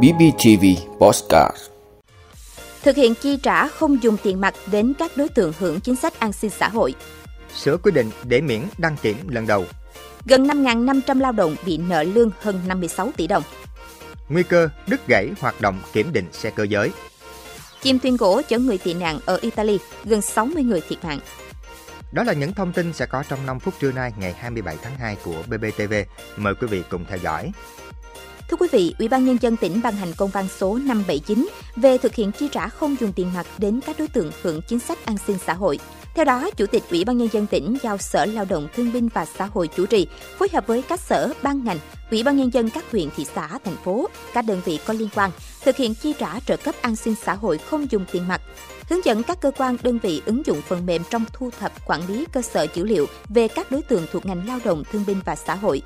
BBTV Postcard Thực hiện chi trả không dùng tiền mặt đến các đối tượng hưởng chính sách an sinh xã hội. Sửa quy định để miễn đăng kiểm lần đầu. Gần 5.500 lao động bị nợ lương hơn 56 tỷ đồng. Nguy cơ đứt gãy hoạt động kiểm định xe cơ giới. Chim thuyền gỗ chở người tị nạn ở Italy, gần 60 người thiệt mạng. Đó là những thông tin sẽ có trong 5 phút trưa nay ngày 27 tháng 2 của BBTV. Mời quý vị cùng theo dõi. Thưa quý vị, Ủy ban nhân dân tỉnh ban hành công văn số 579 về thực hiện chi trả không dùng tiền mặt đến các đối tượng hưởng chính sách an sinh xã hội. Theo đó, Chủ tịch Ủy ban nhân dân tỉnh giao Sở Lao động Thương binh và Xã hội chủ trì, phối hợp với các sở, ban ngành, Ủy ban nhân dân các huyện, thị xã, thành phố, các đơn vị có liên quan thực hiện chi trả trợ cấp an sinh xã hội không dùng tiền mặt hướng dẫn các cơ quan đơn vị ứng dụng phần mềm trong thu thập quản lý cơ sở dữ liệu về các đối tượng thuộc ngành lao động thương binh và xã hội.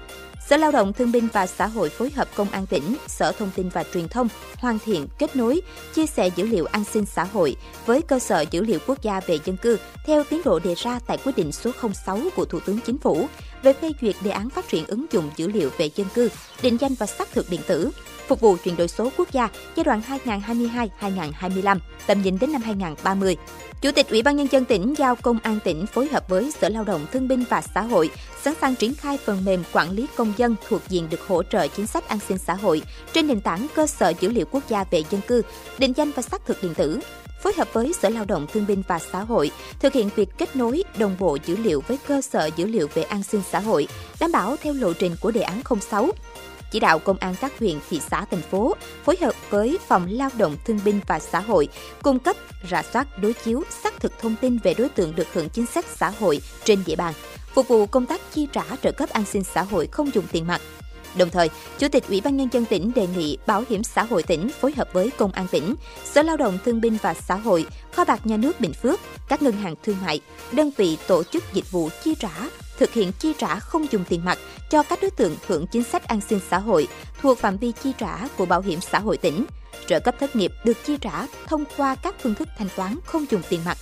Sở Lao động Thương binh và Xã hội phối hợp Công an tỉnh, Sở Thông tin và Truyền thông hoàn thiện, kết nối, chia sẻ dữ liệu an sinh xã hội với cơ sở dữ liệu quốc gia về dân cư theo tiến độ đề ra tại quyết định số 06 của Thủ tướng Chính phủ về phê duyệt đề án phát triển ứng dụng dữ liệu về dân cư, định danh và xác thực điện tử, phục vụ chuyển đổi số quốc gia giai đoạn 2022-2025, tầm nhìn đến năm 2030. Chủ tịch Ủy ban nhân dân tỉnh giao Công an tỉnh phối hợp với Sở Lao động Thương binh và Xã hội sẵn sàng triển khai phần mềm quản lý công dân thuộc diện được hỗ trợ chính sách an sinh xã hội trên nền tảng cơ sở dữ liệu quốc gia về dân cư, định danh và xác thực điện tử phối hợp với Sở Lao động Thương binh và Xã hội thực hiện việc kết nối đồng bộ dữ liệu với cơ sở dữ liệu về an sinh xã hội, đảm bảo theo lộ trình của đề án 06 chỉ đạo công an các huyện, thị xã, thành phố phối hợp với Phòng Lao động Thương binh và Xã hội cung cấp, rà soát, đối chiếu, xác thực thông tin về đối tượng được hưởng chính sách xã hội trên địa bàn, phục vụ công tác chi trả trợ cấp an sinh xã hội không dùng tiền mặt. Đồng thời, Chủ tịch Ủy ban Nhân dân tỉnh đề nghị Bảo hiểm xã hội tỉnh phối hợp với Công an tỉnh, Sở Lao động Thương binh và Xã hội, Kho bạc Nhà nước Bình Phước, các ngân hàng thương mại, đơn vị tổ chức dịch vụ chi trả thực hiện chi trả không dùng tiền mặt cho các đối tượng hưởng chính sách an sinh xã hội thuộc phạm vi chi trả của Bảo hiểm xã hội tỉnh. Trợ cấp thất nghiệp được chi trả thông qua các phương thức thanh toán không dùng tiền mặt.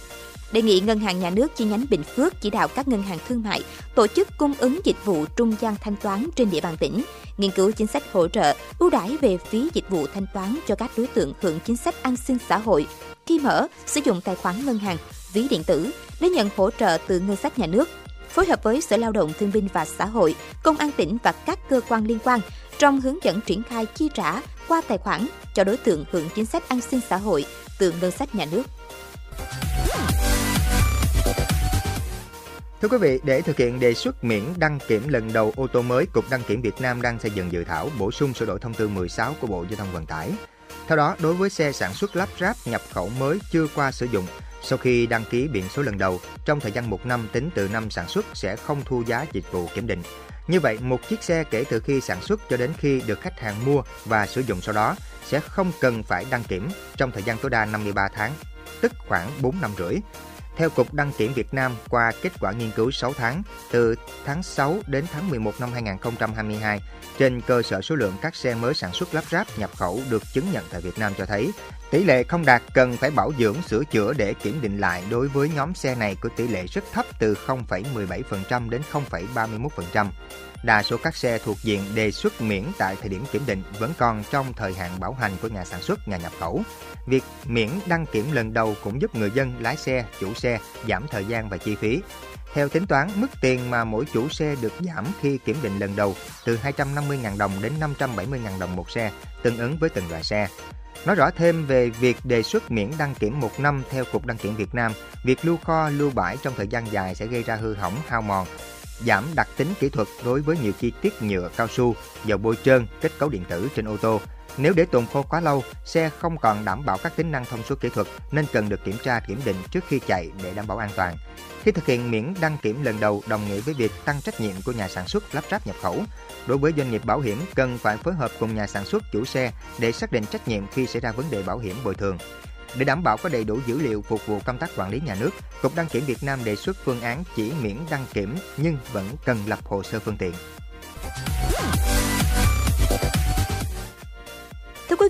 Đề nghị Ngân hàng Nhà nước chi nhánh Bình Phước chỉ đạo các ngân hàng thương mại tổ chức cung ứng dịch vụ trung gian thanh toán trên địa bàn tỉnh, nghiên cứu chính sách hỗ trợ, ưu đãi về phí dịch vụ thanh toán cho các đối tượng hưởng chính sách an sinh xã hội khi mở, sử dụng tài khoản ngân hàng, ví điện tử để nhận hỗ trợ từ ngân sách nhà nước phối hợp với Sở Lao động Thương binh và Xã hội, Công an tỉnh và các cơ quan liên quan trong hướng dẫn triển khai chi trả qua tài khoản cho đối tượng hưởng chính sách an sinh xã hội từ ngân sách nhà nước. Thưa quý vị, để thực hiện đề xuất miễn đăng kiểm lần đầu ô tô mới, Cục Đăng kiểm Việt Nam đang xây dựng dự thảo bổ sung sửa đổi thông tư 16 của Bộ Giao thông Vận tải. Theo đó, đối với xe sản xuất lắp ráp nhập khẩu mới chưa qua sử dụng sau khi đăng ký biển số lần đầu, trong thời gian một năm tính từ năm sản xuất sẽ không thu giá dịch vụ kiểm định. Như vậy, một chiếc xe kể từ khi sản xuất cho đến khi được khách hàng mua và sử dụng sau đó sẽ không cần phải đăng kiểm trong thời gian tối đa 53 tháng, tức khoảng 4 năm rưỡi. Theo Cục Đăng kiểm Việt Nam, qua kết quả nghiên cứu 6 tháng, từ tháng 6 đến tháng 11 năm 2022, trên cơ sở số lượng các xe mới sản xuất lắp ráp nhập khẩu được chứng nhận tại Việt Nam cho thấy, tỷ lệ không đạt cần phải bảo dưỡng sửa chữa để kiểm định lại đối với nhóm xe này có tỷ lệ rất thấp từ 0,17% đến 0,31%. Đa số các xe thuộc diện đề xuất miễn tại thời điểm kiểm định vẫn còn trong thời hạn bảo hành của nhà sản xuất, nhà nhập khẩu. Việc miễn đăng kiểm lần đầu cũng giúp người dân lái xe, chủ xe giảm thời gian và chi phí. Theo tính toán, mức tiền mà mỗi chủ xe được giảm khi kiểm định lần đầu từ 250.000 đồng đến 570.000 đồng một xe, tương ứng với từng loại xe. Nói rõ thêm về việc đề xuất miễn đăng kiểm một năm theo Cục Đăng kiểm Việt Nam, việc lưu kho, lưu bãi trong thời gian dài sẽ gây ra hư hỏng, hao mòn, giảm đặc tính kỹ thuật đối với nhiều chi tiết nhựa, cao su, dầu bôi trơn, kết cấu điện tử trên ô tô. Nếu để tồn khô quá lâu, xe không còn đảm bảo các tính năng thông số kỹ thuật nên cần được kiểm tra kiểm định trước khi chạy để đảm bảo an toàn. Khi thực hiện miễn đăng kiểm lần đầu đồng nghĩa với việc tăng trách nhiệm của nhà sản xuất lắp ráp nhập khẩu. Đối với doanh nghiệp bảo hiểm cần phải phối hợp cùng nhà sản xuất chủ xe để xác định trách nhiệm khi xảy ra vấn đề bảo hiểm bồi thường. Để đảm bảo có đầy đủ dữ liệu phục vụ công tác quản lý nhà nước, Cục Đăng kiểm Việt Nam đề xuất phương án chỉ miễn đăng kiểm nhưng vẫn cần lập hồ sơ phương tiện.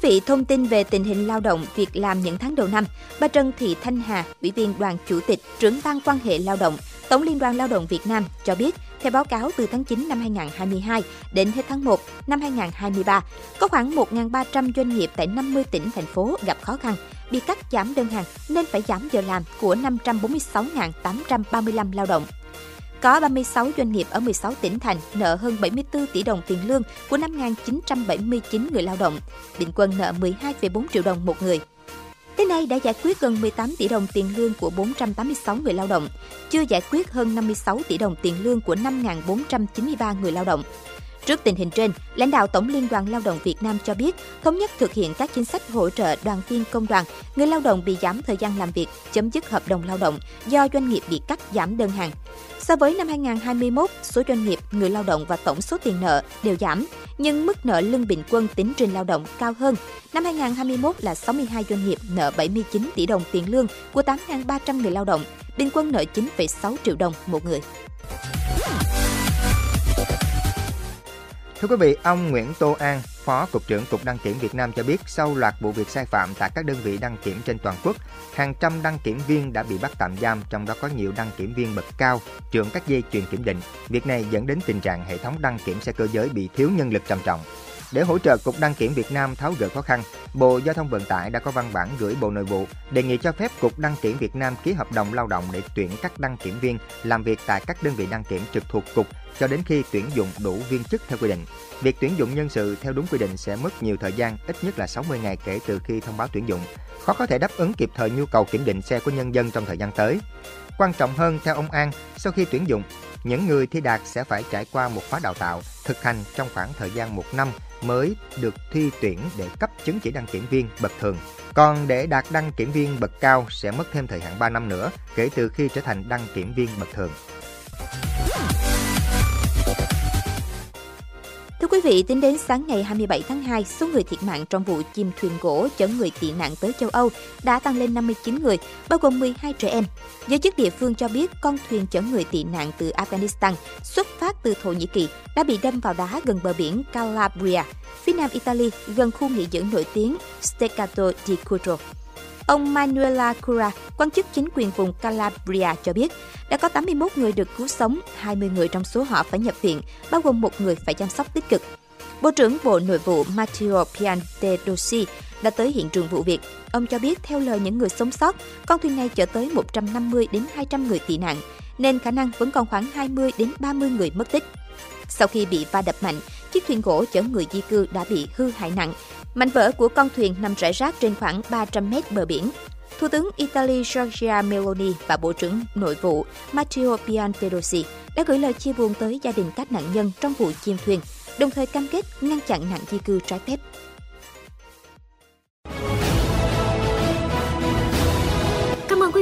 Vị, thông tin về tình hình lao động, việc làm những tháng đầu năm, bà Trần Thị Thanh Hà, Ủy viên Đoàn Chủ tịch, trưởng ban quan hệ lao động, Tổng Liên đoàn Lao động Việt Nam cho biết, Theo báo cáo từ tháng 9 năm 2022 đến hết tháng 1 năm 2023, có khoảng 1.300 doanh nghiệp tại 50 tỉnh, thành phố gặp khó khăn, bị cắt giảm đơn hàng nên phải giảm giờ làm của 546.835 lao động. Có 36 doanh nghiệp ở 16 tỉnh thành nợ hơn 74 tỷ đồng tiền lương của 5.979 người lao động, bình quân nợ 12,4 triệu đồng một người. Tới nay đã giải quyết gần 18 tỷ đồng tiền lương của 486 người lao động, chưa giải quyết hơn 56 tỷ đồng tiền lương của 5.493 người lao động. Trước tình hình trên, lãnh đạo Tổng Liên đoàn Lao động Việt Nam cho biết thống nhất thực hiện các chính sách hỗ trợ đoàn viên công đoàn, người lao động bị giảm thời gian làm việc, chấm dứt hợp đồng lao động do doanh nghiệp bị cắt giảm đơn hàng. So với năm 2021, số doanh nghiệp, người lao động và tổng số tiền nợ đều giảm, nhưng mức nợ lương bình quân tính trên lao động cao hơn. Năm 2021 là 62 doanh nghiệp nợ 79 tỷ đồng tiền lương của 8.300 người lao động, bình quân nợ 9,6 triệu đồng một người. Thưa quý vị, ông Nguyễn Tô An, Phó Cục trưởng Cục Đăng kiểm Việt Nam cho biết sau loạt vụ việc sai phạm tại các đơn vị đăng kiểm trên toàn quốc, hàng trăm đăng kiểm viên đã bị bắt tạm giam, trong đó có nhiều đăng kiểm viên bậc cao, trưởng các dây chuyền kiểm định. Việc này dẫn đến tình trạng hệ thống đăng kiểm xe cơ giới bị thiếu nhân lực trầm trọng. Để hỗ trợ Cục Đăng kiểm Việt Nam tháo gỡ khó khăn, Bộ Giao thông Vận tải đã có văn bản gửi Bộ Nội vụ đề nghị cho phép Cục Đăng kiểm Việt Nam ký hợp đồng lao động để tuyển các đăng kiểm viên làm việc tại các đơn vị đăng kiểm trực thuộc Cục cho đến khi tuyển dụng đủ viên chức theo quy định. Việc tuyển dụng nhân sự theo đúng quy định sẽ mất nhiều thời gian, ít nhất là 60 ngày kể từ khi thông báo tuyển dụng. Khó có thể đáp ứng kịp thời nhu cầu kiểm định xe của nhân dân trong thời gian tới. Quan trọng hơn theo ông An, sau khi tuyển dụng, những người thi đạt sẽ phải trải qua một khóa đào tạo, thực hành trong khoảng thời gian một năm mới được thi tuyển để cấp chứng chỉ đăng kiểm viên bậc thường. Còn để đạt đăng kiểm viên bậc cao sẽ mất thêm thời hạn 3 năm nữa kể từ khi trở thành đăng kiểm viên bậc thường. Quý vị, tính đến sáng ngày 27 tháng 2, số người thiệt mạng trong vụ chìm thuyền gỗ chở người tị nạn tới châu Âu đã tăng lên 59 người, bao gồm 12 trẻ em. Giới chức địa phương cho biết con thuyền chở người tị nạn từ Afghanistan xuất phát từ Thổ Nhĩ Kỳ đã bị đâm vào đá gần bờ biển Calabria, phía nam Italy, gần khu nghỉ dưỡng nổi tiếng Steccato di Cutro. Ông Manuela Cura, quan chức chính quyền vùng Calabria cho biết, đã có 81 người được cứu sống, 20 người trong số họ phải nhập viện, bao gồm một người phải chăm sóc tích cực. Bộ trưởng Bộ Nội vụ Matteo Piantedosi đã tới hiện trường vụ việc. Ông cho biết theo lời những người sống sót, con thuyền này chở tới 150 đến 200 người tị nạn, nên khả năng vẫn còn khoảng 20 đến 30 người mất tích. Sau khi bị va đập mạnh, chiếc thuyền gỗ chở người di cư đã bị hư hại nặng. Mảnh vỡ của con thuyền nằm rải rác trên khoảng 300 mét bờ biển. Thủ tướng Italy Giorgia Meloni và Bộ trưởng Nội vụ Matteo Piantedosi đã gửi lời chia buồn tới gia đình các nạn nhân trong vụ chìm thuyền, đồng thời cam kết ngăn chặn nạn di cư trái phép.